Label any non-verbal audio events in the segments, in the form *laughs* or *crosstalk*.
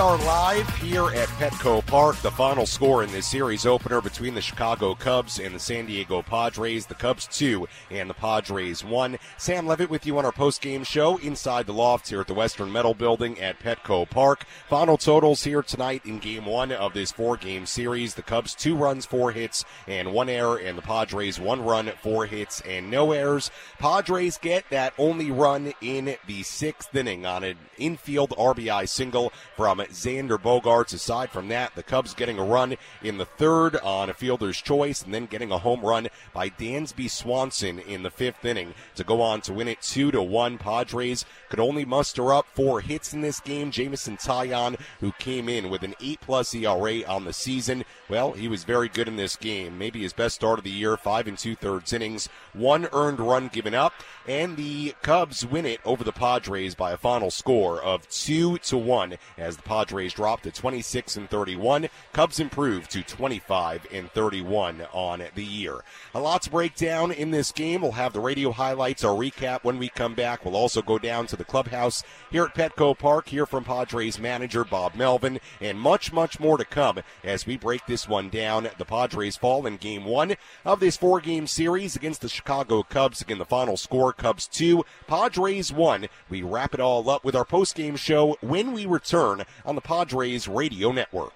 Are live here at Petco Park. The final score in this series opener between the Chicago Cubs and the San Diego Padres. The Cubs two and the Padres one. Sam Levitt with you on our post-game show inside the loft here at the Western Metal Building at Petco Park. Final totals here tonight in Game One of this four-game series. The Cubs two runs, four hits, and one error, and the Padres one run, four hits, and no errors. Padres get that only run in the sixth inning on an infield RBI single from Xander Bogaerts. Aside from that, the Cubs getting a run in the third on a fielder's choice and then getting a home run by Dansby Swanson in the fifth inning to go on to win it two to one. Padres could only muster up four hits in this game. Jameson Taillon, who came in with an eight plus ERA on the season, well, he was very good in this game. Maybe his best start of the year, five and two thirds innings, one earned run given up, and the Cubs win it over the Padres by a final score of two to one as the Padres drop to 26 and 31. Cubs improve to 25 and 31 on the year. A lot to break down in this game. We'll have the radio highlights, our recap when we come back. We'll also go down to the clubhouse here at Petco Park, hear from Padres manager Bob Melvin, and much, much more to come as we break this one down. The Padres fall in game one of this four game series against the Chicago Cubs. Again, the final score Cubs 2, Padres 1. We wrap it all up with our post game show when we return on the Padres Radio Network.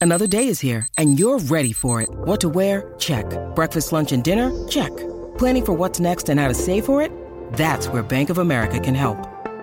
Another day is here, and you're ready for it. What to wear? Check. Breakfast, lunch, and dinner? Check. Planning for what's next and how to save for it? That's where Bank of America can help.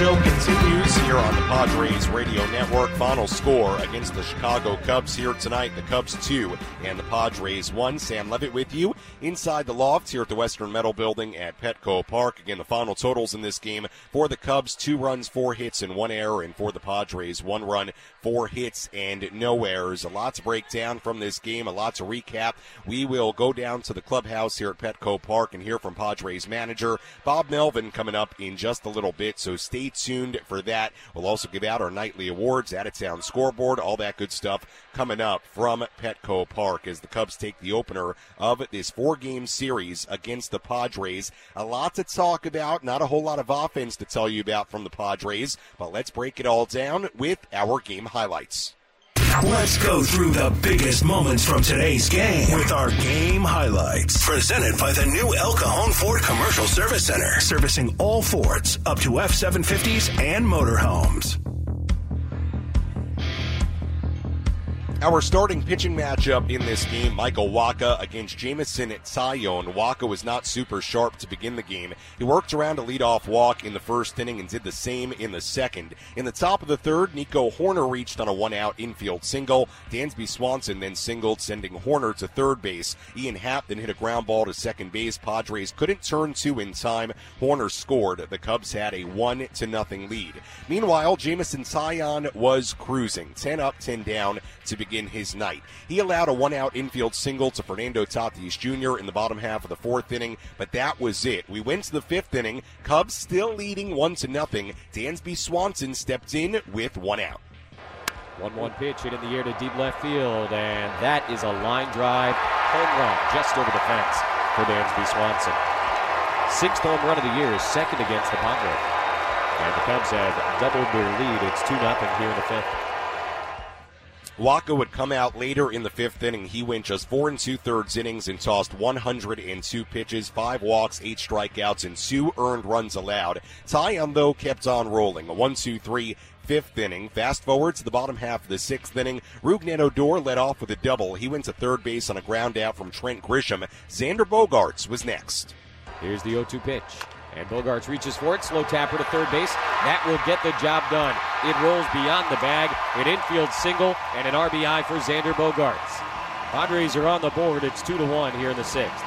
Show continues here on the Padres Radio Network. Final score against the Chicago Cubs here tonight. The Cubs two and the Padres one. Sam Levitt with you inside the loft here at the Western Metal Building at Petco Park. Again, the final totals in this game for the Cubs: two runs, four hits, and one error, and for the Padres, one run, four hits, and no errors. A lot to break down from this game. A lot to recap. We will go down to the clubhouse here at Petco Park and hear from Padres manager Bob Melvin coming up in just a little bit. So stay tuned for that. We'll also give out our nightly awards, out of town scoreboard, all that good stuff coming up from Petco Park as the Cubs take the opener of this four game series against the Padres. A lot to talk about, not a whole lot of offense to tell you about from the Padres, but let's break it all down with our game highlights. Let's go through the biggest moments from today's game with our game highlights. Presented by the new El Cajon Ford Commercial Service Center, servicing all Fords up to F 750s and motorhomes. Our starting pitching matchup in this game, Michael Wacha against Jameson Taillon. Wacha was not super sharp to begin the game. He worked around a leadoff walk in the first inning and did the same in the second. In the top of the third, Nico Hoerner reached on a one-out infield single. Dansby Swanson then singled, sending Hoerner to third base. Ian Happ then hit a ground ball to second base. Padres couldn't turn two in time. Hoerner scored. The Cubs had a one to nothing lead. Meanwhile, Jameson Taillon was cruising, 10 up, 10 down to begin begin his night. He allowed a one out infield single to Fernando Tatis Jr. in the bottom half of the fourth inning, but that was it. We went to the fifth inning, Cubs still leading one to nothing. Dansby Swanson stepped in with one out. 1 1 pitch hit in the air to deep left field, and that is a line drive home run just over the fence for Dansby Swanson. Sixth home run of the year, second against the Padres. And the Cubs have doubled their lead. It's 2 0 here in the fifth. Wacha would come out later in the fifth inning. He went just four and two thirds innings and tossed 102 pitches, five walks, eight strikeouts, and two earned runs allowed. Taillon, though, kept on rolling. A one, two, three, fifth inning. Fast forward to the bottom half of the sixth inning. Rougned Odor led off with a double. He went to third base on a ground out from Trent Grisham. Xander Bogaerts was next. Here's the 0 2 pitch. And Bogaerts reaches for it. Slow tapper to third base. That will get the job done. It rolls beyond the bag. An infield single and an RBI for Xander Bogaerts. Padres are on the board. It's 2 to 1 here in the sixth.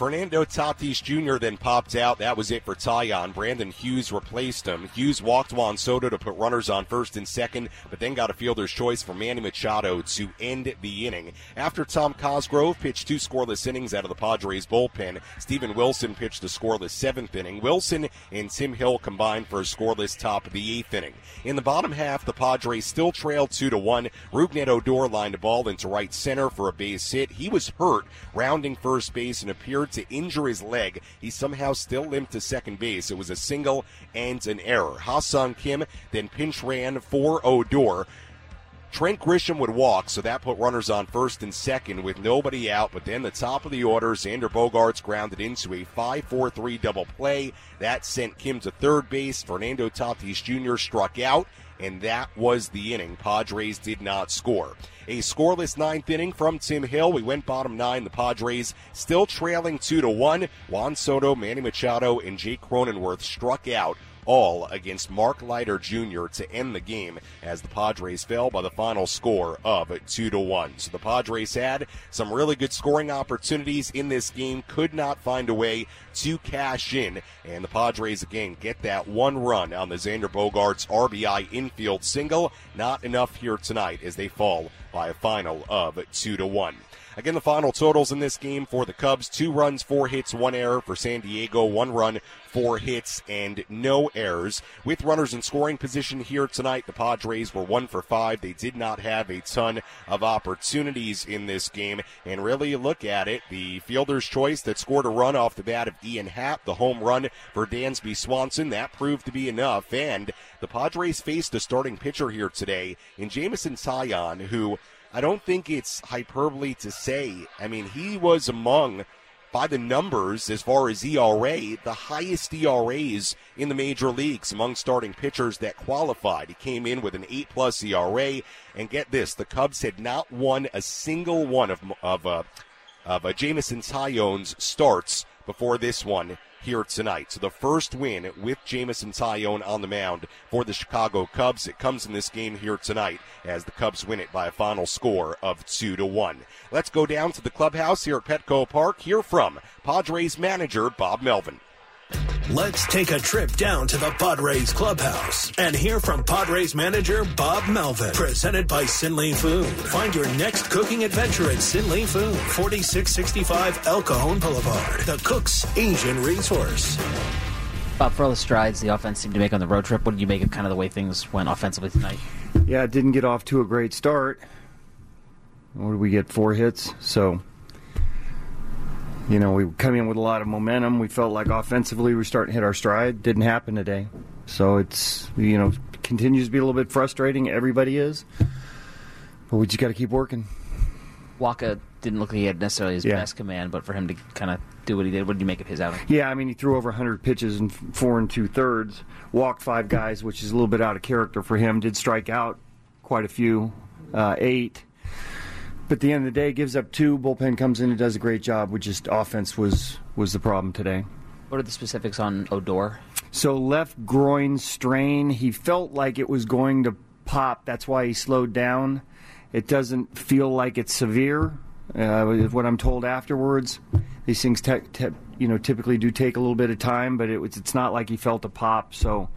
Fernando Tatis Jr. then popped out. That was it for Taillon. Brandon Hughes replaced him. Hughes walked Juan Soto to put runners on first and second, but then got a fielder's choice for Manny Machado to end the inning. After Tom Cosgrove pitched two scoreless innings out of the Padres bullpen, Steven Wilson pitched a scoreless seventh inning. Wilson and Tim Hill combined for a scoreless top of the eighth inning. In the bottom half, the Padres still trailed two to one. Rougned Odor lined a ball into right center for a base hit. He was hurt, rounding first base and appeared to injure his leg. He somehow still limped to second base. It was a single and an error. Ha-Seong Kim then pinch ran for Odor. Trent Grisham would walk, so that put runners on first and second with nobody out. But then the top of the order, Xander Bogaerts grounded into a 5 4 3 double play. That sent Kim to third base. Fernando Tatis Jr. struck out, and that was the inning. Padres did not score. A scoreless ninth inning from Tim Hill. We went bottom nine. The Padres still trailing two to one. Juan Soto, Manny Machado, and Jake Cronenworth struck out all against Mark Leiter Jr. to end the game as the Padres fell by the final score of 2 to 1. So the Padres had some really good scoring opportunities in this game, could not find a way to cash in, and the Padres again get that one run on the Xander Bogaerts RBI infield single. Not enough here tonight as they fall by a final of 2 to 1. Again, the final totals in this game for the Cubs two runs, four hits, one error. For San Diego, one run, four hits, and no errors. With runners in scoring position here tonight, the Padres were one for five. They did not have a ton of opportunities in this game. And really, look at it the fielder's choice that scored a run off the bat of Ian Happ, the home run for Dansby Swanson, that proved to be enough. And the Padres faced a starting pitcher here today in Jameson Taillon, who I don't think it's hyperbole to say. I mean, he was among, by the numbers, as far as ERA, the highest ERAs in the major leagues among starting pitchers that qualified. He came in with an 8 plus ERA. And get this the Cubs had not won a single one of, of, uh, of uh, Jameson Taillon's starts before this one here tonight. So the first win with Jameson Taillon on the mound for the Chicago Cubs. It comes in this game here tonight as the Cubs win it by a final score of two to one. Let's go down to the clubhouse here at Petco Park. Hear from Padres manager Bob Melvin. Let's take a trip down to the Padres clubhouse and hear from Padres manager Bob Melvin. Presented by Sinley Food. Find your next cooking adventure at Sinley Food, 4665 El Cajon Boulevard, the Cook's Asian Resource. Bob, for all the strides the offense seemed to make on the road trip, what did you make of kind of the way things went offensively tonight? Yeah, it didn't get off to a great start. What did we get? Four hits. So you know, we come in with a lot of momentum. We felt like offensively we were starting to hit our stride. Didn't happen today. So it's, you know, continues to be a little bit frustrating. Everybody is. But we just got to keep working. Wacha didn't look like he had necessarily his Yeah. best command, but for him to kind of do what he did, what did you make of his outing? Yeah, I mean, he threw over 100 pitches in four and two thirds, walked five guys, which is a little bit out of character for him. Did strike out quite a few uh, eight. But at the end of the day, gives up two. Bullpen comes in and does a great job. With just offense was was the problem today. What are the specifics on Odor? So left groin strain. He felt like it was going to pop. That's why he slowed down. It doesn't feel like it's severe. Uh, what I'm told afterwards, these things te- te- you know typically do take a little bit of time, but it was, it's not like he felt a pop. So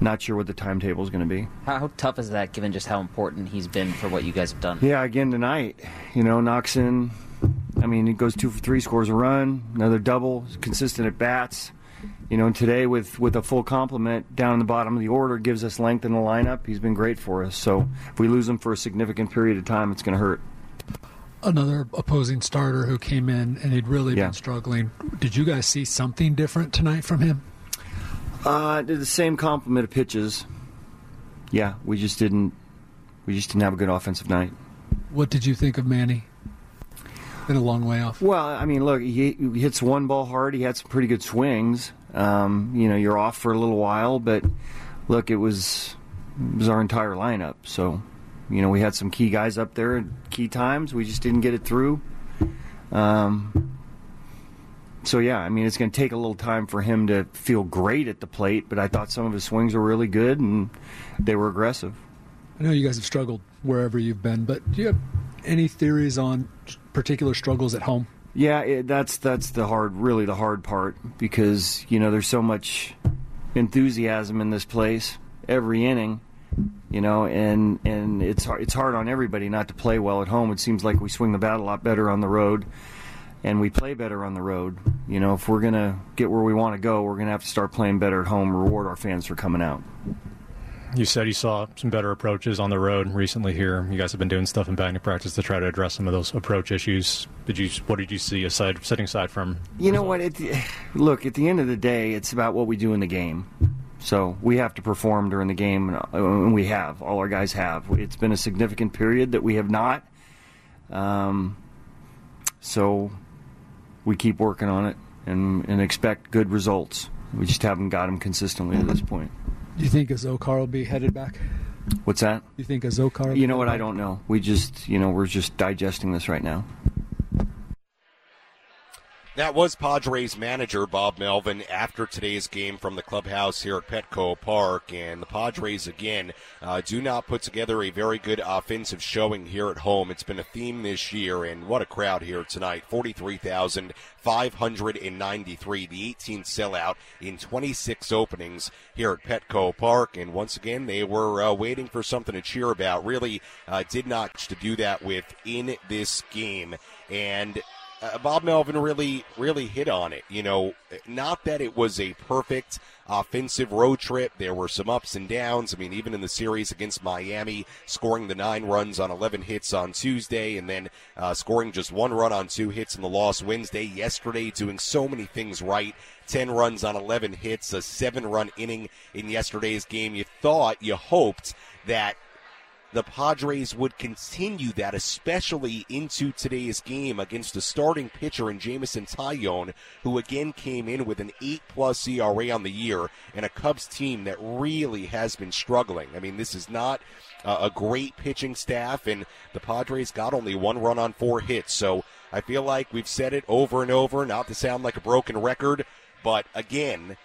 not sure what the timetable is going to be. How, how, tough is that, given just how important he's been for what you guys have done? Yeah, again tonight, you know, knocks in. I mean, he goes two for three, scores a run, another double, consistent at bats. You know, and today with with a full complement down in the bottom of the order gives us length in the lineup. He's been great for us. So if we lose him for a significant period of time, it's going to hurt. Another opposing starter who came in and he'd really yeah. been struggling. Did you guys see something different tonight from him? Uh, did the same complement of pitches. Yeah, we just didn't. We just didn't have a good offensive night. What did you think of Manny? Been a long way off. Well, I mean, look, he, he hits one ball hard. He had some pretty good swings. Um, you know, you're off for a little while, but look, it was it was our entire lineup. So, you know, we had some key guys up there at key times. We just didn't get it through. Um, so yeah, I mean, it's going to take a little time for him to feel great at the plate, but I thought some of his swings were really good and they were aggressive. I know you guys have struggled wherever you've been, but do you have any theories on particular struggles at home? Yeah, it, that's that's the hard, really the hard part because you know there's so much enthusiasm in this place every inning, you know, and and it's it's hard on everybody not to play well at home. It seems like we swing the bat a lot better on the road and we play better on the road. You know, if we're going to get where we want to go, we're going to have to start playing better at home, reward our fans for coming out. You said you saw some better approaches on the road recently here. You guys have been doing stuff in batting practice to try to address some of those approach issues. Did you? What did you see aside, setting aside from? You know what? *sighs* look, at the end of the day, it's about what we do in the game. So we have to perform during the game, and we have. All our guys have. It's been a significant period that we have not. Um, so we keep working on it and, and expect good results. We just haven't got them consistently at this point. Do you think Azocar will be headed back? What's that? You think Azocar? You know what? Back? I don't know. We just, you know, we're just digesting this right now. That was Padres manager Bob Melvin after today's game from the clubhouse here at Petco Park. And the Padres, again, uh, do not put together a very good offensive showing here at home. It's been a theme this year, and what a crowd here tonight 43,593, the 18th sellout in 26 openings here at Petco Park. And once again, they were uh, waiting for something to cheer about. Really uh, did not to do that with in this game. And uh, Bob Melvin really, really hit on it. You know, not that it was a perfect offensive road trip. There were some ups and downs. I mean, even in the series against Miami, scoring the nine runs on 11 hits on Tuesday, and then uh, scoring just one run on two hits in the loss Wednesday. Yesterday, doing so many things right. 10 runs on 11 hits, a seven run inning in yesterday's game. You thought, you hoped that the Padres would continue that, especially into today's game against the starting pitcher in Jameson Taillon, who again came in with an 8 plus ERA on the year and a Cubs team that really has been struggling. I mean, this is not uh, a great pitching staff, and the Padres got only one run on four hits. So I feel like we've said it over and over, not to sound like a broken record, but again,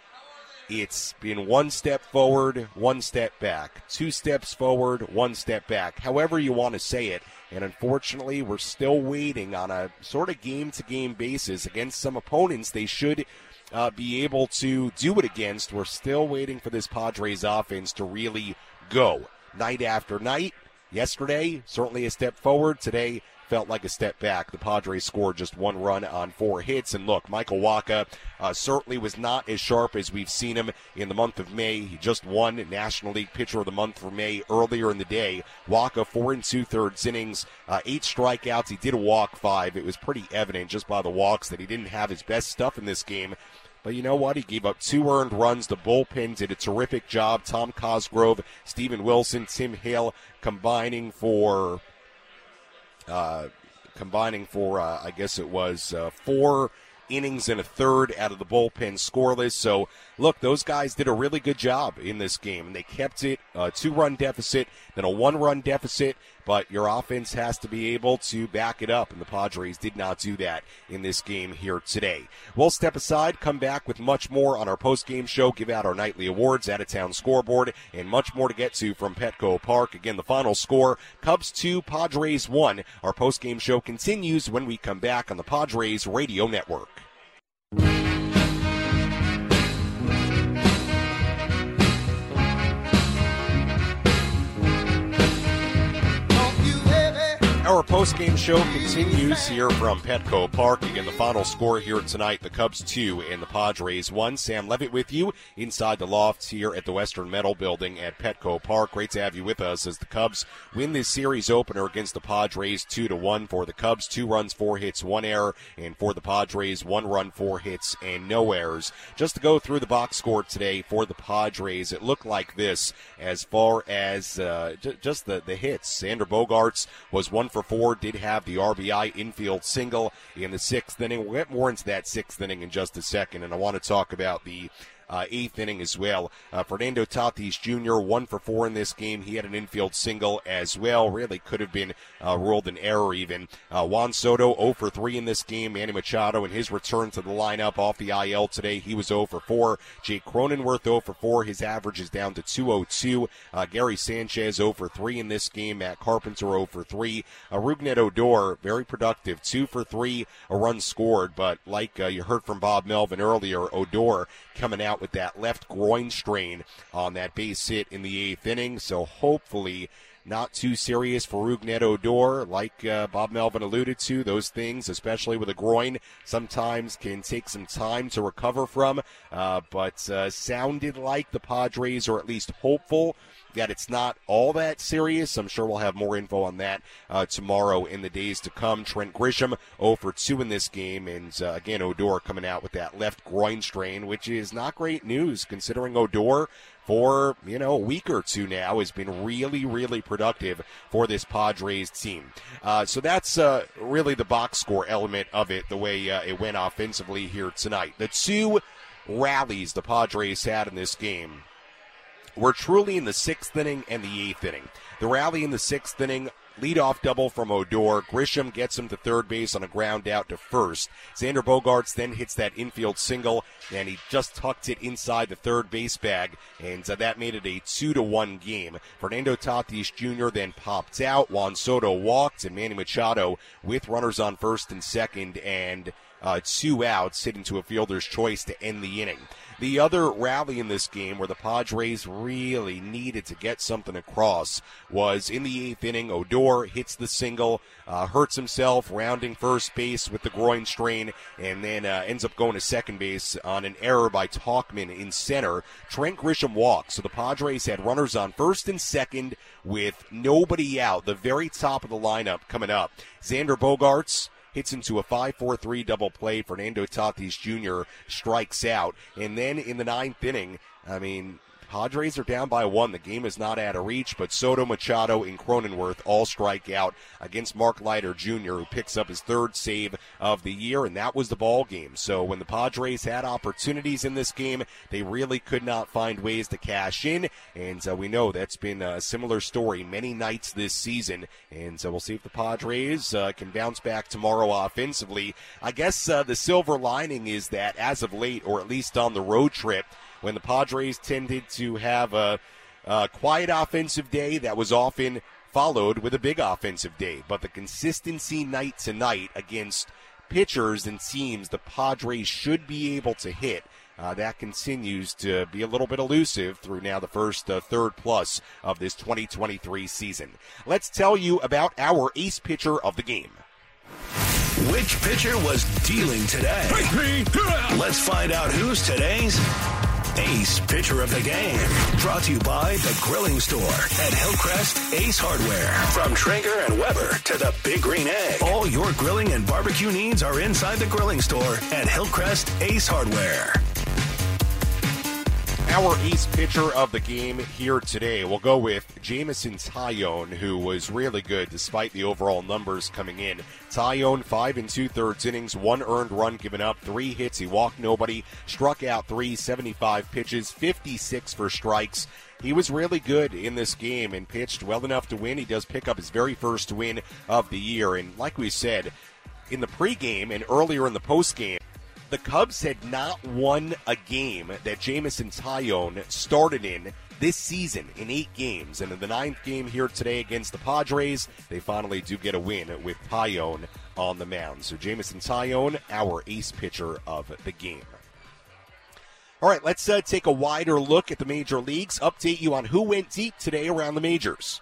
it's been one step forward, one step back, two steps forward, one step back, however you want to say it. And unfortunately, we're still waiting on a sort of game to game basis against some opponents they should uh, be able to do it against. We're still waiting for this Padres offense to really go night after night. Yesterday, certainly a step forward. Today, felt like a step back. The Padres scored just one run on four hits. And look, Michael Wacha uh, certainly was not as sharp as we've seen him in the month of May. He just won National League Pitcher of the Month for May earlier in the day. Wacha, four and two thirds innings, uh, eight strikeouts. He did walk five. It was pretty evident just by the walks that he didn't have his best stuff in this game. But you know what? He gave up two earned runs. The bullpen did a terrific job. Tom Cosgrove, Steven Wilson, Tim Hale combining for uh, combining for, uh, I guess it was uh, four innings and a third out of the bullpen scoreless. So, look, those guys did a really good job in this game. and They kept it a two run deficit, then a one run deficit. But your offense has to be able to back it up, and the Padres did not do that in this game here today. We'll step aside, come back with much more on our post-game show, give out our nightly awards, out of town scoreboard, and much more to get to from Petco Park. Again, the final score Cubs 2, Padres 1. Our post-game show continues when we come back on the Padres Radio Network. Our post-game show continues here from Petco Park. Again, the final score here tonight, the Cubs 2 and the Padres 1. Sam Levitt with you inside the lofts here at the Western Metal Building at Petco Park. Great to have you with us as the Cubs win this series opener against the Padres 2 to 1 for the Cubs. Two runs, four hits, one error, and for the Padres, one run, four hits, and no errors. Just to go through the box score today for the Padres, it looked like this as far as uh, j- just the, the hits. Xander Bogaerts was one for four, did have the RBI infield single in the sixth inning. We'll get more into that sixth inning in just a second, and I want to talk about the uh, eighth inning as well. Uh, Fernando Tatis Jr. one for four in this game. He had an infield single as well. Really could have been uh, ruled an error even. Uh, Juan Soto 0 for 3 in this game. Manny Machado in his return to the lineup off the IL today. He was 0 for 4. Jake Cronenworth 0 for 4. His average is down to 202. Uh, Gary Sanchez 0 for 3 in this game. Matt Carpenter 0 for 3. Uh, Rougned Odor very productive. 2 for 3. A run scored, but like uh, you heard from Bob Melvin earlier, Odor coming out with that left groin strain on that base hit in the eighth inning. So hopefully not too serious for Rougned Odor. Like uh, Bob Melvin alluded to, those things, especially with a groin, sometimes can take some time to recover from. Uh, but uh, sounded like the Padres are at least hopeful that it's not all that serious. I'm sure we'll have more info on that uh, tomorrow in the days to come. Trent Grisham 0 for 2 in this game, and uh, again Odor coming out with that left groin strain, which is not great news considering Odor for you know a week or two now has been really really productive for this Padres team. Uh, so that's uh, really the box score element of it, the way uh, it went offensively here tonight. The two rallies the Padres had in this game were truly in the sixth inning and the eighth inning. The rally in the sixth inning Leadoff double from Odor. Grisham gets him to third base on a ground out to first. Xander Bogaerts then hits that infield single, and he just tucked it inside the third base bag, and uh, that made it a two to one game. Fernando Tatis Jr. then popped out. Juan Soto walked, and Manny Machado with runners on first and second, and uh, two outs hit into a fielder's choice to end the inning. The other rally in this game where the Padres really needed to get something across was in the eighth inning. Odor hits the single, uh, hurts himself, rounding first base with the groin strain, and then uh, ends up going to second base on an error by Tauchman in center. Trent Grisham walks, so the Padres had runners on first and second with nobody out. The very top of the lineup coming up. Xander Bogaerts hits into a 5-4-3 double play. Fernando Tatis Jr. strikes out. And then in the ninth inning, I mean, Padres are down by one. The game is not out of reach, but Soto, Machado, and Cronenworth all strike out against Mark Leiter Jr., who picks up his third save of the year, and that was the ball game. So when the Padres had opportunities in this game, they really could not find ways to cash in, and uh, we know that's been a similar story many nights this season. And so we'll see if the Padres uh, can bounce back tomorrow offensively. I guess uh, the silver lining is that as of late, or at least on the road trip, when the Padres tended to have a, a quiet offensive day that was often followed with a big offensive day. But the consistency night to night against pitchers and teams the Padres should be able to hit. Uh, that continues to be a little bit elusive through now the first uh, third plus of this 2023 season. Let's tell you about our ace pitcher of the game. Which pitcher was dealing today? Let's find out who's today's Ace Pitcher of the Game. Brought to you by The Grilling Store at Hillcrest Ace Hardware. From Traeger and Weber to the Big Green Egg. All your grilling and barbecue needs are inside The Grilling Store at Hillcrest Ace Hardware. Our ace pitcher of the game here today, we'll go with Jameson Taillon, who was really good despite the overall numbers coming in. Taillon, five and two thirds innings, one earned run given up, three hits. He walked nobody, struck out three, 75 pitches, 56 for strikes. He was really good in this game and pitched well enough to win. He does pick up his very first win of the year. And like we said, in the pregame and earlier in the postgame, the Cubs had not won a game that Jameson Taillon started in this season in eight games. And in the ninth game here today against the Padres, they finally do get a win with Taillon on the mound. So Jameson Taillon, our ace pitcher of the game. All right, let's uh, take a wider look at the major leagues, update you on who went deep today around the majors.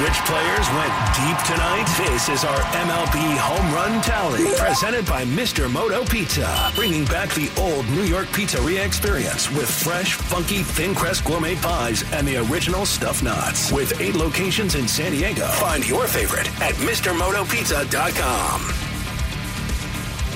Which players went deep tonight? This is our MLB home run tally, presented by Mr. Moto Pizza, bringing back the old New York pizzeria experience with fresh, funky, thin crust gourmet pies and the original stuffed nuts. With eight locations in San Diego, find your favorite at MrMotoPizza.com.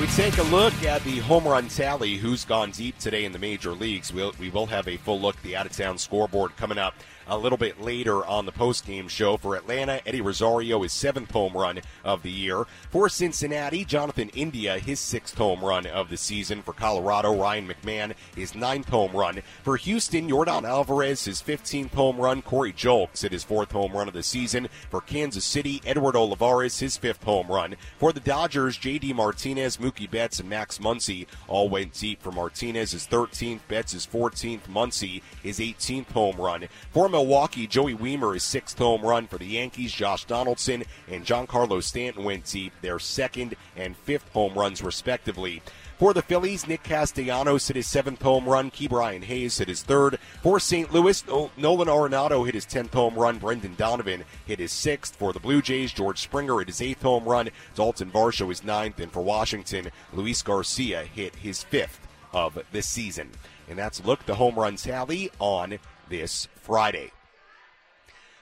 We take a look at the home run tally. Who's gone deep today in the major leagues? We'll, we will have a full look at the out of town scoreboard coming up a little bit later on the post-game show. For Atlanta, Eddie Rosario, his seventh home run of the year. For Cincinnati, Jonathan India, his sixth home run of the season. For Colorado, Ryan McMahon, his ninth home run. For Houston, Yordan Alvarez, his 15th home run. Corey Julks at his fourth home run of the season. For Kansas City, Edward Olivares, his fifth home run. For the Dodgers, J.D. Martinez, Mookie Betts, and Max Muncy all went deep. For Martinez, his 13th, Betts, his 14th, Muncy, his 18th home run. For Milwaukee, Joey Wiemer, his sixth home run for the Yankees. Josh Donaldson and Giancarlo Stanton went deep, their second and fifth home runs, respectively. For the Phillies, Nick Castellanos hit his seventh home run. Ke'Bryan Hayes hit his third. For St. Louis, Nolan Arenado hit his tenth home run. Brendan Donovan hit his sixth. For the Blue Jays, George Springer hit his eighth home run. Dalton Varsho his ninth. And for Washington, Luis Garcia hit his fifth of the season. And that's look the home run tally on this Friday.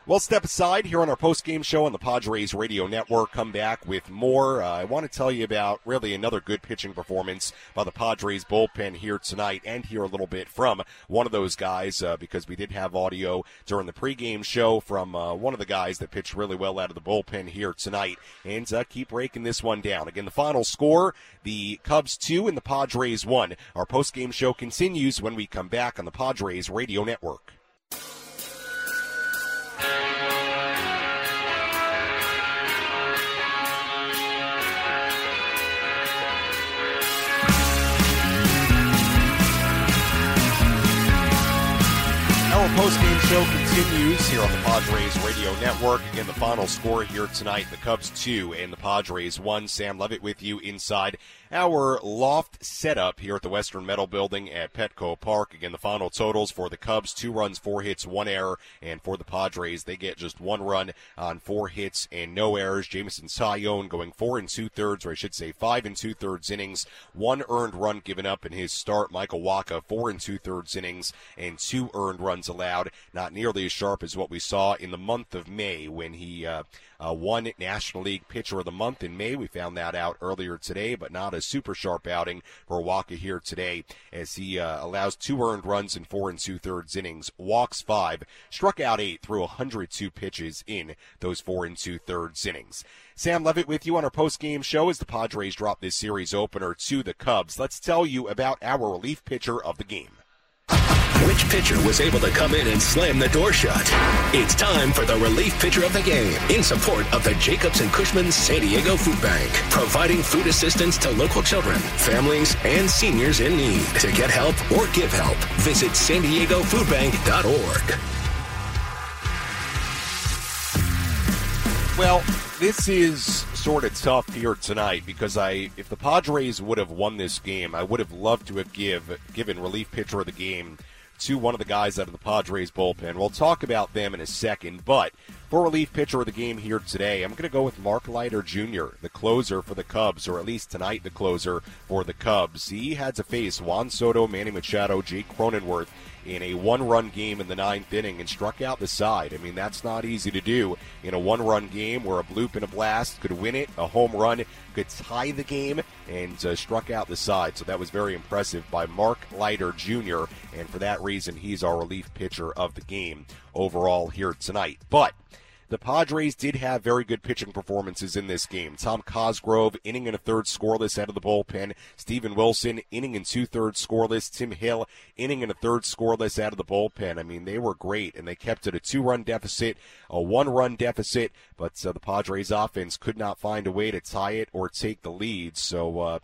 We'll step aside here on our post-game show on the Padres Radio Network. Come back with more. Uh, I want to tell you about really another good pitching performance by the Padres bullpen here tonight, and hear a little bit from one of those guys uh, because we did have audio during the pregame show from uh, one of the guys that pitched really well out of the bullpen here tonight. And uh, keep breaking this one down. Again, the final score: the Cubs two and the Padres one. Our post-game show continues when we come back on the Padres Radio Network. Post-game show continues here on the Padres Radio Network. Again, the final score here tonight, the Cubs 2 and the Padres 1. Sam Levitt with you inside our loft setup here at the Western Metal Building at Petco Park. Again, the final totals for the Cubs, two runs, four hits, one error, and for the Padres, they get just one run on four hits and no errors. Jameson Taillon going four and two thirds, or I should say five and two thirds innings, one earned run given up in his start. Michael Wacha, four and two thirds innings, and two earned runs allowed. Not nearly as sharp as what we saw in the month of May when he uh, uh, won National League Pitcher of the Month in May. We found that out earlier today, but not a super sharp outing for Wacha here today as he uh, allows two earned runs in four and two thirds innings, walks five, struck out eight through 102 pitches in those four and two thirds innings. Sam Levitt with you on our post game show as the Padres drop this series opener to the Cubs. Let's tell you about our relief pitcher of the game. Which pitcher was able to come in and slam the door shut? It's time for the relief pitcher of the game in support of the Jacobs and Cushman San Diego Food Bank, providing food assistance to local children, families, and seniors in need. To get help or give help, visit san diego foodbank.org. Well, this is sort of tough here tonight because I, if the Padres would have won this game, I would have loved to have give given relief pitcher of the game to one of the guys out of the Padres bullpen. We'll talk about them in a second, but For relief pitcher of the game here today, I'm going to go with Mark Leiter Jr., the closer for the Cubs, or at least tonight the closer for the Cubs. He had to face Juan Soto, Manny Machado, Jake Cronenworth in a one run game in the ninth inning and struck out the side. I mean, that's not easy to do in a one run game where a bloop and a blast could win it, a home run could tie the game, and uh, struck out the side. So that was very impressive by Mark Leiter Jr., and for that reason, he's our relief pitcher of the game overall here tonight. But the Padres did have very good pitching performances in this game. Tom Cosgrove, inning and a third scoreless out of the bullpen. Steven Wilson, inning and two thirds scoreless. Tim Hill, inning and a third scoreless out of the bullpen. I mean, they were great, and they kept it a two run deficit, a one run deficit, but uh, the Padres offense could not find a way to tie it or take the lead. So, uh,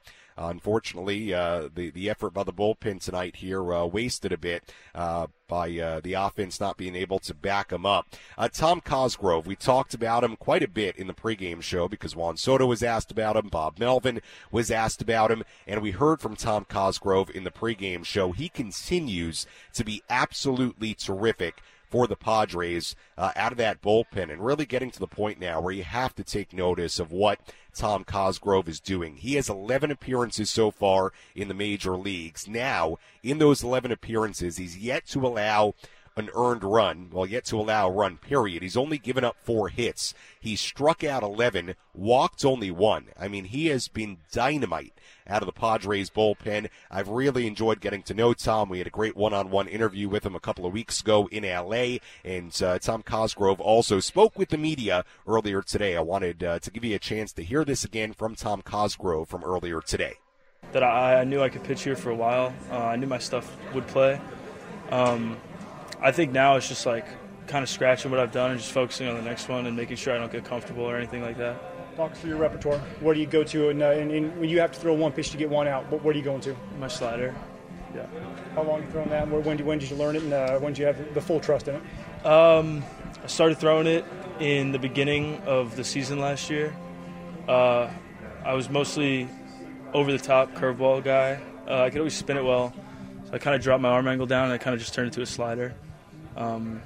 unfortunately, uh, the the effort by the bullpen tonight here uh, wasted a bit uh, by uh, the offense not being able to back him up. Uh, Tom Cosgrove, we talked about him quite a bit in the pregame show because Juan Soto was asked about him, Bob Melvin was asked about him, and we heard from Tom Cosgrove in the pregame show. He continues to be absolutely terrific for the Padres uh, out of that bullpen and really getting to the point now where you have to take notice of what Tom Cosgrove is doing. He has 11 appearances so far in the major leagues. Now, in those 11 appearances, he's yet to allow an earned run, well, yet to allow a run, period. He's only given up four hits. He struck out 11, walked only one. I mean, he has been dynamite out of the Padres bullpen. I've really enjoyed getting to know Tom. We had a great one on one interview with him a couple of weeks ago in LA, and uh, Tom Cosgrove also spoke with the media earlier today. I wanted uh, to give you a chance to hear this again from Tom Cosgrove from earlier today. That I, I knew I could pitch here for a while. Uh, I knew my stuff would play. Um, I think now it's just like kind of scratching what I've done and just focusing on the next one and making sure I don't get comfortable or anything like that. Talk through your repertoire. Where do you go to, and, uh, and, and, when you have to throw one pitch to get one out, where are you going to? My slider. Yeah. How long you thrown that? When did, when did you learn it, and uh, when did you have the full trust in it? Um, I started throwing it in the beginning of the season last year. Uh, I was mostly over the top curveball guy. Uh, I could always spin it well. So I kind of dropped my arm angle down and I kind of just turned it to a slider. Um,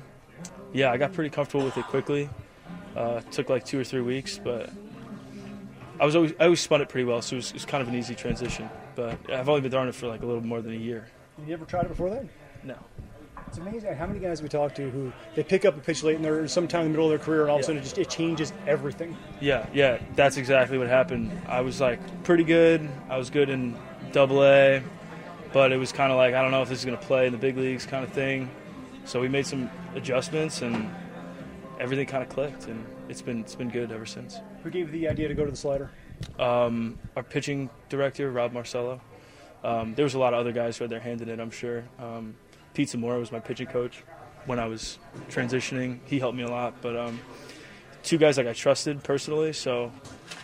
yeah, I got pretty comfortable with it quickly. Uh, took like two or three weeks, but I was always I always spun it pretty well, so it was, it was, kind of an easy transition. But I've only been throwing it for like a little more than a year. Have you ever tried it before then? No. It's amazing how many guys we talk to who they pick up a pitch late and they're in their sometime in the middle of their career, and all yeah. of a sudden it just it changes everything. Yeah, yeah, that's exactly what happened. I was like pretty good. I was good in Double A, but it was kind of like I don't know if this is going to play in the big leagues, kind of thing. So we made some adjustments and everything kind of clicked, and it's been it's been good ever since. Who gave you the idea to go to the slider? Um, our pitching director, Rob Marcello. Um, there was a lot of other guys who had their hand in it, I'm sure. Um, Pete Zamora was my pitching coach when I was transitioning. He helped me a lot, but um, two guys like I trusted personally, so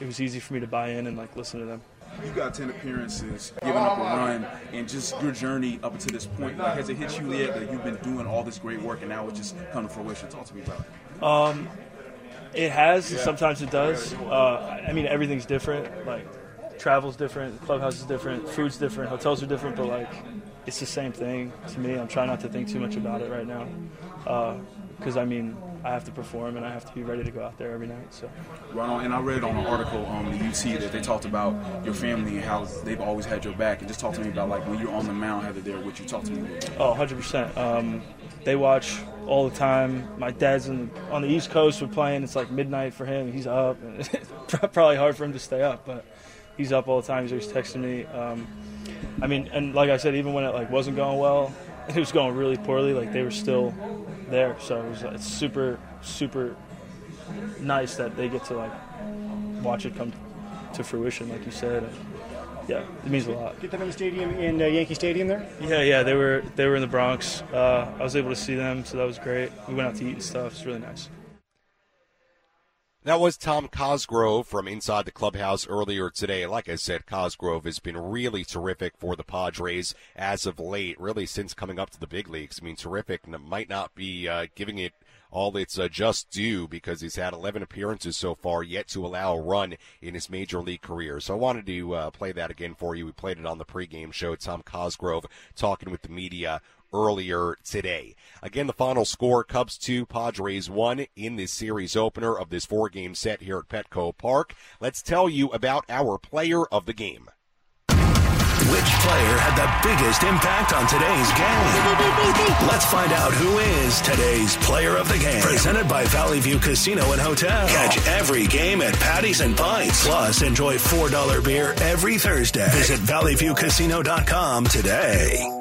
it was easy for me to buy in and like listen to them. You got 10 appearances, giving up a run, and just your journey up to this point. Like, has it hit you yet that you've been doing all this great work and now it's just come to fruition? Talk to me about it. Um, it has. Yeah. Sometimes it does. Uh, I mean, everything's different. Like, travel's different, clubhouse is different, food's different, hotels are different, but like, it's the same thing to me. I'm trying not to think too much about it right now. Because, I mean, I have to perform and I have to be ready to go out there every night. So. Right on. And I read on an article on the UT that they talked about your family and how they've always had your back. And just talk to me about like when you're on the mound, how they're there with you. Talk to me. Oh, 100 um, percent. They watch all the time. My dad's in, on the East Coast. We're playing. It's like midnight for him. He's up. it's *laughs* probably hard for him to stay up, but he's up all the time. He's always texting me. Um, I mean, and like I said, even when it like wasn't going well, *laughs* it was going really poorly. Like they were still there. So it was, it's super, super nice that they get to like watch it come to fruition, like you said. And, yeah, it means a lot. Get them in the stadium in uh, Yankee Stadium there. Yeah, yeah, they were they were in the Bronx. Uh, I was able to see them, so that was great. We went out to eat and stuff. It's really nice. That was Tom Cosgrove from inside the clubhouse earlier today. Like I said, Cosgrove has been really terrific for the Padres as of late, really since coming up to the big leagues. I mean, terrific and might not be uh, giving it – all it's uh, just due because he's had 11 appearances so far, yet to allow a run in his major league career. So I wanted to uh, play that again for you. We played it on the pregame show. Tom Cosgrove talking with the media earlier today. Again, the final score Cubs 2, Padres 1 in this series opener of this four game set here at Petco Park. Let's tell you about our player of the game. Which player had the biggest impact on today's game? Let's find out who is today's player of the game. Presented by Valley View Casino and Hotel. Catch every game at Patties and Pints. Plus, enjoy $4 beer every Thursday. Visit valleyviewcasino.com today.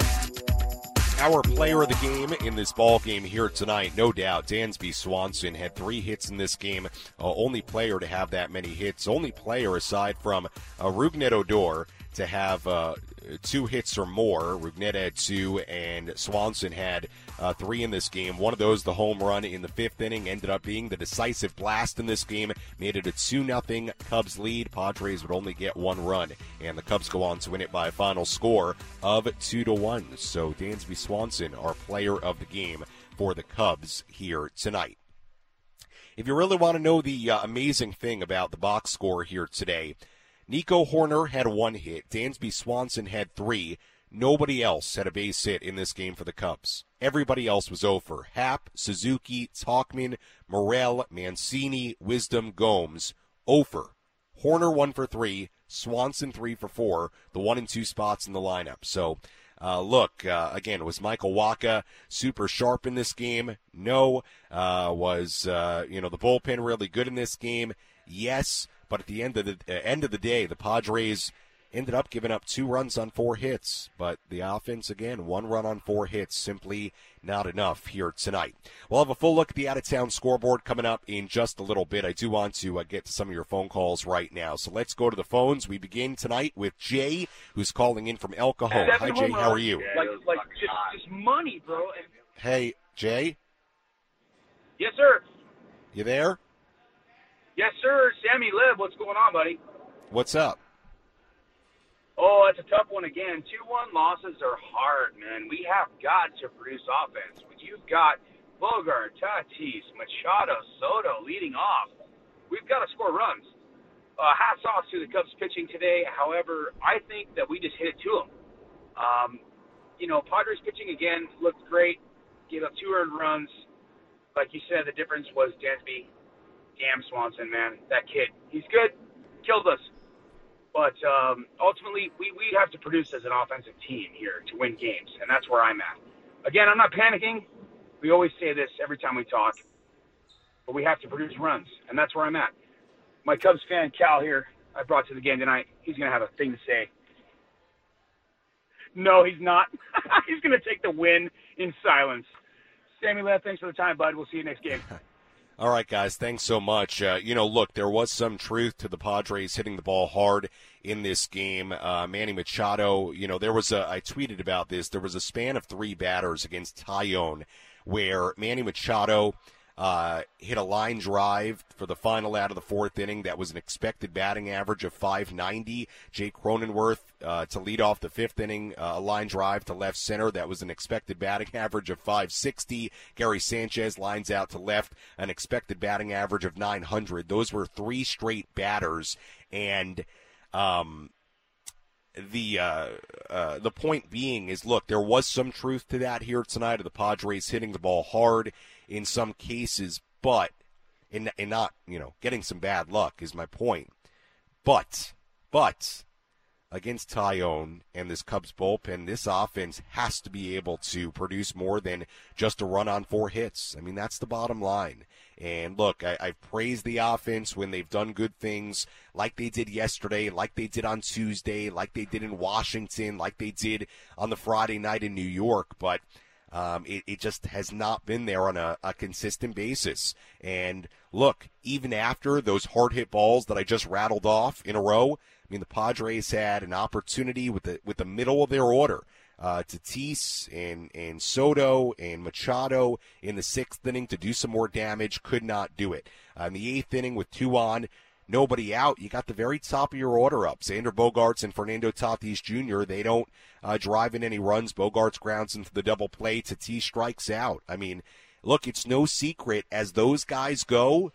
Our player of the game in this ball game here tonight, no doubt, Dansby Swanson had three hits in this game. Uh, only player to have that many hits. Only player aside from uh, Rougned Odor to have uh, two hits or more. Rougned had two, and Swanson had uh, three in this game. One of those, the home run in the fifth inning, ended up being the decisive blast in this game, made it a 2 0 Cubs lead. Padres would only get one run, and the Cubs go on to win it by a final score of 2 to 1. So Dansby Swanson, our player of the game for the Cubs here tonight. If you really want to know the uh, amazing thing about the box score here today, Nico Hoerner had one hit. Dansby Swanson had three. Nobody else had a base hit in this game for the Cubs. Everybody else was over. Happ, Suzuki, Tauchman, Morel, Mancini, Wisdom, Gomes. Over. Hoerner one for three. Swanson three for four. The one and two spots in the lineup. So, uh, look, uh, again, was Michael Wacha super sharp in this game? No. Uh, was, uh, you know, the bullpen really good in this game? Yes. But at the end of the uh, end of the day, the Padres ended up giving up two runs on four hits. But the offense again, one run on four hits, simply not enough here tonight. We'll have a full look at the out of town scoreboard coming up in just a little bit. I do want to uh, get to some of your phone calls right now. So let's go to the phones. We begin tonight with Jay, who's calling in from El Cajon. Hi, Jay. How are you? Like, like just, just money, bro. Hey, Jay. Yes, sir. You there? Yes, sir. Sammy Liv, what's going on, buddy? What's up? Oh, it's a tough one again. 2 1 losses are hard, man. We have got to produce offense. When you've got Bogart, Tatis, Machado, Soto leading off, we've got to score runs. Uh, hats off to the Cubs pitching today. However, I think that we just hit it to them. Um, you know, Padres pitching again looked great, gave up two earned runs. Like you said, the difference was Dansby damn Swanson, man. That kid, he's good, killed us. But um, ultimately, we, we have to produce as an offensive team here to win games, and that's where I'm at. Again, I'm not panicking. We always say this every time we talk, but we have to produce runs, and that's where I'm at. My Cubs fan, Cal, here, I brought to the game tonight. He's going to have a thing to say. No, he's not. *laughs* he's going to take the win in silence. Sammy Lev, thanks for the time, bud. We'll see you next game. *laughs* All right, guys, thanks so much. Uh, you know, look, there was some truth to the Padres hitting the ball hard in this game. Uh, Manny Machado, you know, there was a, I tweeted about this, there was a span of three batters against Taillon where Manny Machado uh, hit a line drive for the final out of the fourth inning. That was an expected batting average of 590. Jake Cronenworth uh, to lead off the fifth inning, uh, a line drive to left center. That was an expected batting average of 560. Gary Sanchez lines out to left, an expected batting average of 900. Those were three straight batters, and um, the uh, uh, the point being is, look, there was some truth to that here tonight of the Padres hitting the ball hard in some cases, but and, not you know getting some bad luck is my point. But but against Taillon and this Cubs bullpen, this offense has to be able to produce more than just a run on four hits. I mean, that's the bottom line. And look, I, I've praised the offense when they've done good things like they did yesterday, like they did on Tuesday, like they did in Washington, like they did on the Friday night in New York. But um, it, it, just has not been there on a, a, consistent basis. And look, even after those hard hit balls that I just rattled off in a row, I mean the Padres had an opportunity with the with the middle of their order. Uh, Tatis and, and Soto and Machado in the sixth inning to do some more damage, could not do it. Uh, in the eighth inning with two on, nobody out. You got the very top of your order up. Xander Bogaerts and Fernando Tatis Jr., they don't uh, drive in any runs. Bogaerts grounds into the double play. Tatis strikes out. I mean, look, it's no secret as those guys go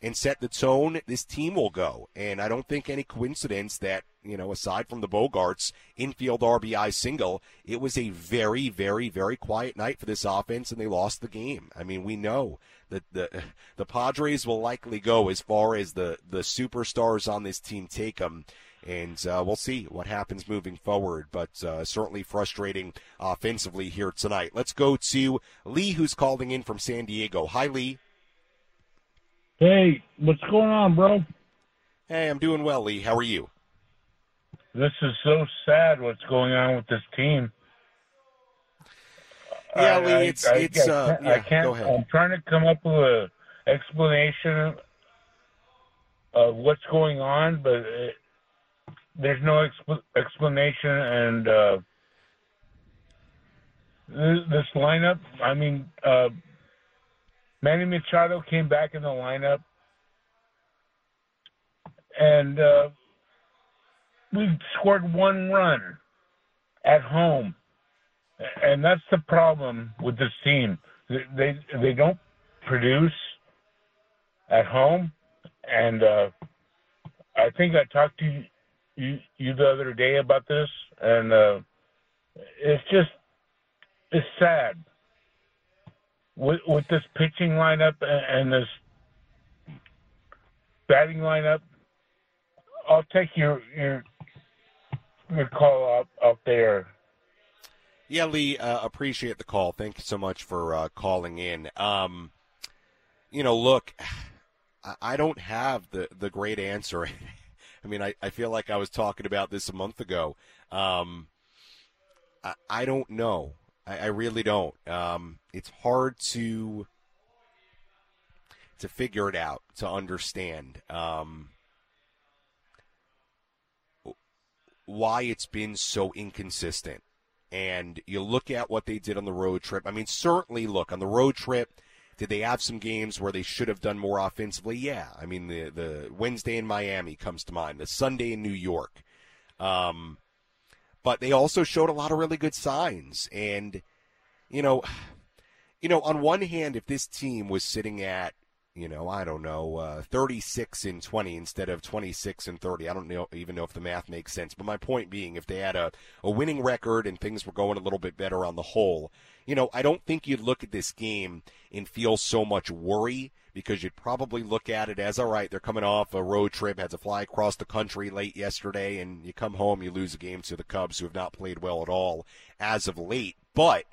and set the tone, this team will go. And I don't think any coincidence that, you know, aside from the Bogaerts infield RBI single, it was a very, very, very quiet night for this offense and they lost the game. I mean, we know that the the Padres will likely go as far as the the superstars on this team take them and uh, we'll see what happens moving forward. But uh, certainly frustrating offensively here tonight. Let's go to Lee, who's calling in from San Diego. Hi, Lee. Hey, what's going on, bro? Hey, I'm doing well, Lee. How are you? This is so sad. What's going on with this team? Yeah, I, it's I, it's. I, uh, can't, yeah, I can't. go ahead. I'm trying to come up with a explanation of what's going on, but it, there's no expl- explanation. And uh, this, this lineup, I mean, uh, Manny Machado came back in the lineup, and uh, we scored one run at home, and that's the problem with this team. They they, don't produce at home, and uh, I think I talked to you, you you the other day about this, and uh, it's just it's sad with with this pitching lineup and, and this batting lineup. I'll take your your your call up up there. Yeah, Lee, uh, appreciate the call. Thank you so much for uh, calling in. Um, you know, look, I- don't have the, the great answer. *laughs* I mean, I, I feel like I was talking about this a month ago. Um, I, I don't know. I, I really don't. Um, it's hard to to figure it out, to understand um, why it's been so inconsistent. And you look at what they did on the road trip. I mean, certainly, look on the road trip. Did they have some games where they should have done more offensively? Yeah. I mean, the the Wednesday in Miami comes to mind. The Sunday in New York. Um, but they also showed a lot of really good signs. And you know, *sighs* you know, on one hand, if this team was sitting at you know, I don't know, uh, 36 and 20 instead of 26 and 30. I don't know, even know if the math makes sense. But my point being, if they had a, a winning record and things were going a little bit better on the whole, you know, I don't think you'd look at this game and feel so much worry because you'd probably look at it as, all right, they're coming off a road trip, had to fly across the country late yesterday, and you come home, you lose a game to the Cubs who have not played well at all as of late. But,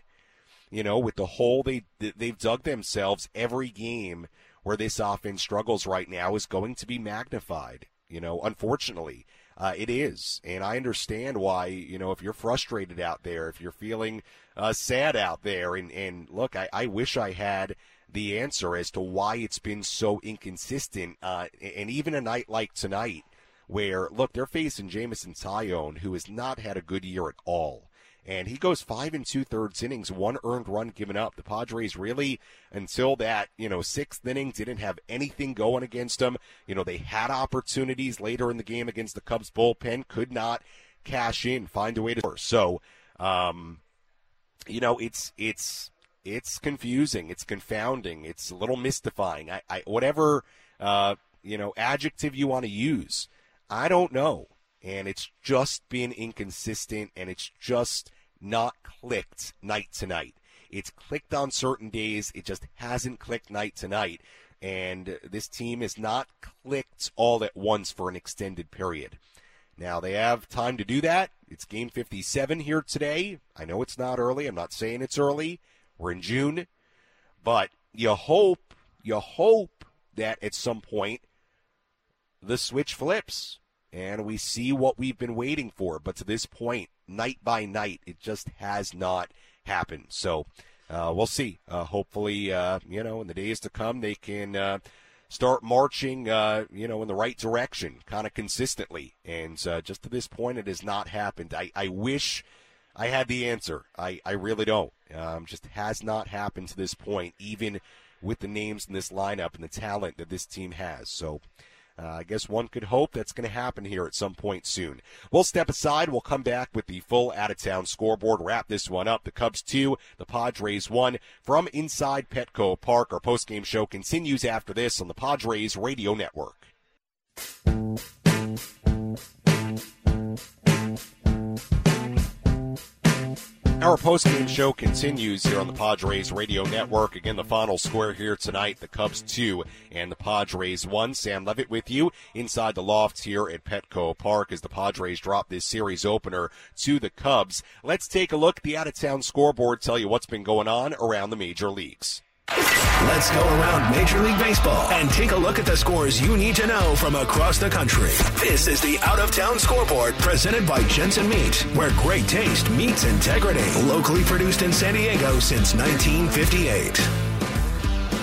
you know, with the hole they, they've dug themselves every game where this offense struggles right now is going to be magnified. You know, unfortunately, uh, it is, and I understand why. You know, if you're frustrated out there, if you're feeling uh, sad out there, and and look, I, I wish I had the answer as to why it's been so inconsistent. Uh, and even a night like tonight, where look, they're facing Jameson Taillon, who has not had a good year at all and he goes five and two thirds innings, one earned run given up. The Padres really, until that you know sixth inning, didn't have anything going against them. You know they had opportunities later in the game against the Cubs bullpen, could not cash in, find a way to score. So, um, you know it's it's it's confusing, it's confounding, it's a little mystifying. I, I whatever uh, you know adjective you want to use, I don't know and it's just been inconsistent and it's just not clicked night to night. It's clicked on certain days, it just hasn't clicked night to night. And this team is not clicked all at once for an extended period. Now, they have time to do that. It's game 57 here today. I know it's not early. I'm not saying it's early. We're in June. But you hope, you hope that at some point the switch flips and we see what we've been waiting for. But to this point, night by night, it just has not happened. So uh, we'll see. Uh, hopefully, uh, you know, in the days to come, they can uh, start marching, uh, you know, in the right direction, kind of consistently. And uh, just to this point, it has not happened. I, I wish I had the answer. I, I really don't. Um, just has not happened to this point, even with the names in this lineup and the talent that this team has. So uh, I guess one could hope that's going to happen here at some point soon. We'll step aside. We'll come back with the full out of town scoreboard, wrap this one up. The Cubs 2, the Padres 1 from inside Petco Park. Our post-game show continues after this on the Padres Radio Network. Our post-game show continues here on the Padres Radio Network. Again, the final score here tonight, the Cubs 2 and the Padres 1. Sam Levitt with you inside the loft here at Petco Park as the Padres drop this series opener to the Cubs. Let's take a look at the out-of-town scoreboard, tell you what's been going on around the major leagues. Let's go around Major League Baseball and take a look at the scores you need to know from across the country. This is the Out of Town Scoreboard presented by Jensen Meat, where great taste meets integrity. Locally produced in San Diego since 1958.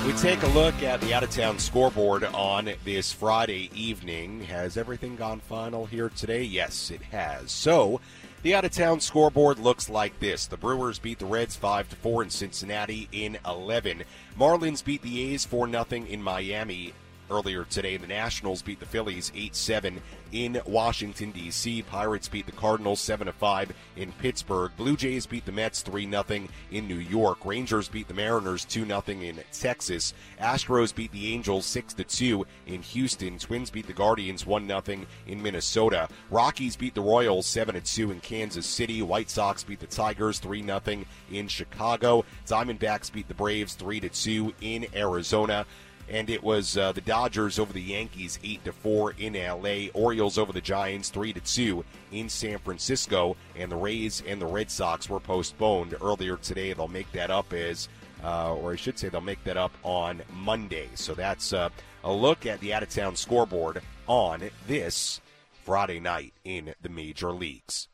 We take a look at the out of town scoreboard on this Friday evening. Has everything gone final here today? Yes, it has. So, the out of town scoreboard looks like this. The Brewers beat the Reds 5 to 4 in Cincinnati in 11. Marlins beat the A's 4 0 in Miami earlier today. The Nationals beat the Phillies 8 7 in Washington, D.C. Pirates beat the Cardinals 7 5 in Pittsburgh. Blue Jays beat the Mets 3 0 in New York. Rangers beat the Mariners 2 0 in Texas. Astros beat the Angels 6 2 in Houston. Twins beat the Guardians 1 0 in Minnesota. Rockies beat the Royals 7 2 in Kansas City. White Sox beat the Tigers 3 0 in Chicago. Diamondbacks beat the Braves 3 2 in Arizona and it was uh, the Dodgers over the Yankees eight to four in LA, Orioles over the Giants three to two in San Francisco, and the Rays and the Red Sox were postponed earlier today. They'll make that up as, uh, or I should say, they'll make that up on Monday. So that's uh, a look at the out of town scoreboard on this Friday night in the major leagues.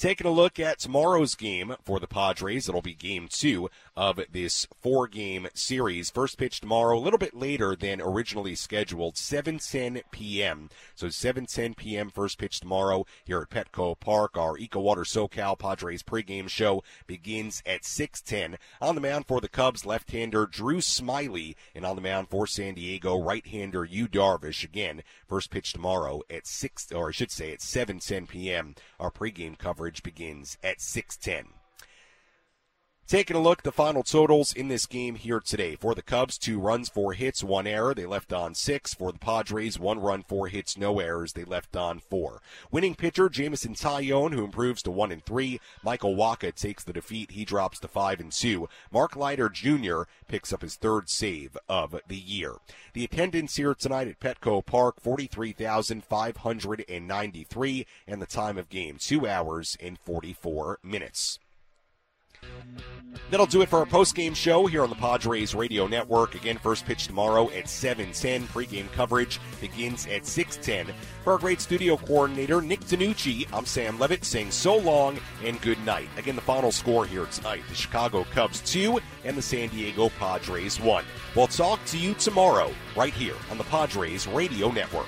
Taking a look at tomorrow's game for the Padres, it'll be game two of this four game series. First pitch tomorrow, a little bit later than originally scheduled, 7:10 p.m. So 7:10 p.m. first pitch tomorrow here at Petco Park. Our EcoWater SoCal Padres pregame show begins at 6:10. On the mound for the Cubs, left-hander Drew Smyly, and on the mound for San Diego, right-hander Yu Darvish. Again, first pitch tomorrow at six, or I should say at 7:10 p.m. Our pregame coverage begins at 6:10. Taking a look at the final totals in this game here today. For the Cubs, two runs, four hits, one error. They left on six. For the Padres, one run, four hits, no errors. They left on four. Winning pitcher, Jameson Taillon, who improves to one and three. Michael Wacha takes the defeat. He drops to five and two. Mark Leiter Jr. picks up his third save of the year. The attendance here tonight at Petco Park, 43,593, and the time of game, two hours and 44 minutes. That'll do it for our post-game show here on the Padres Radio Network. Again, first pitch tomorrow at 7:10. Pre-game coverage begins at 6:10. For our great studio coordinator Nick Danucci, I'm Sam Levitt saying so long and good night. Again, the final score here tonight: the Chicago Cubs two and the San Diego Padres one. We'll talk to you tomorrow right here on the Padres Radio Network.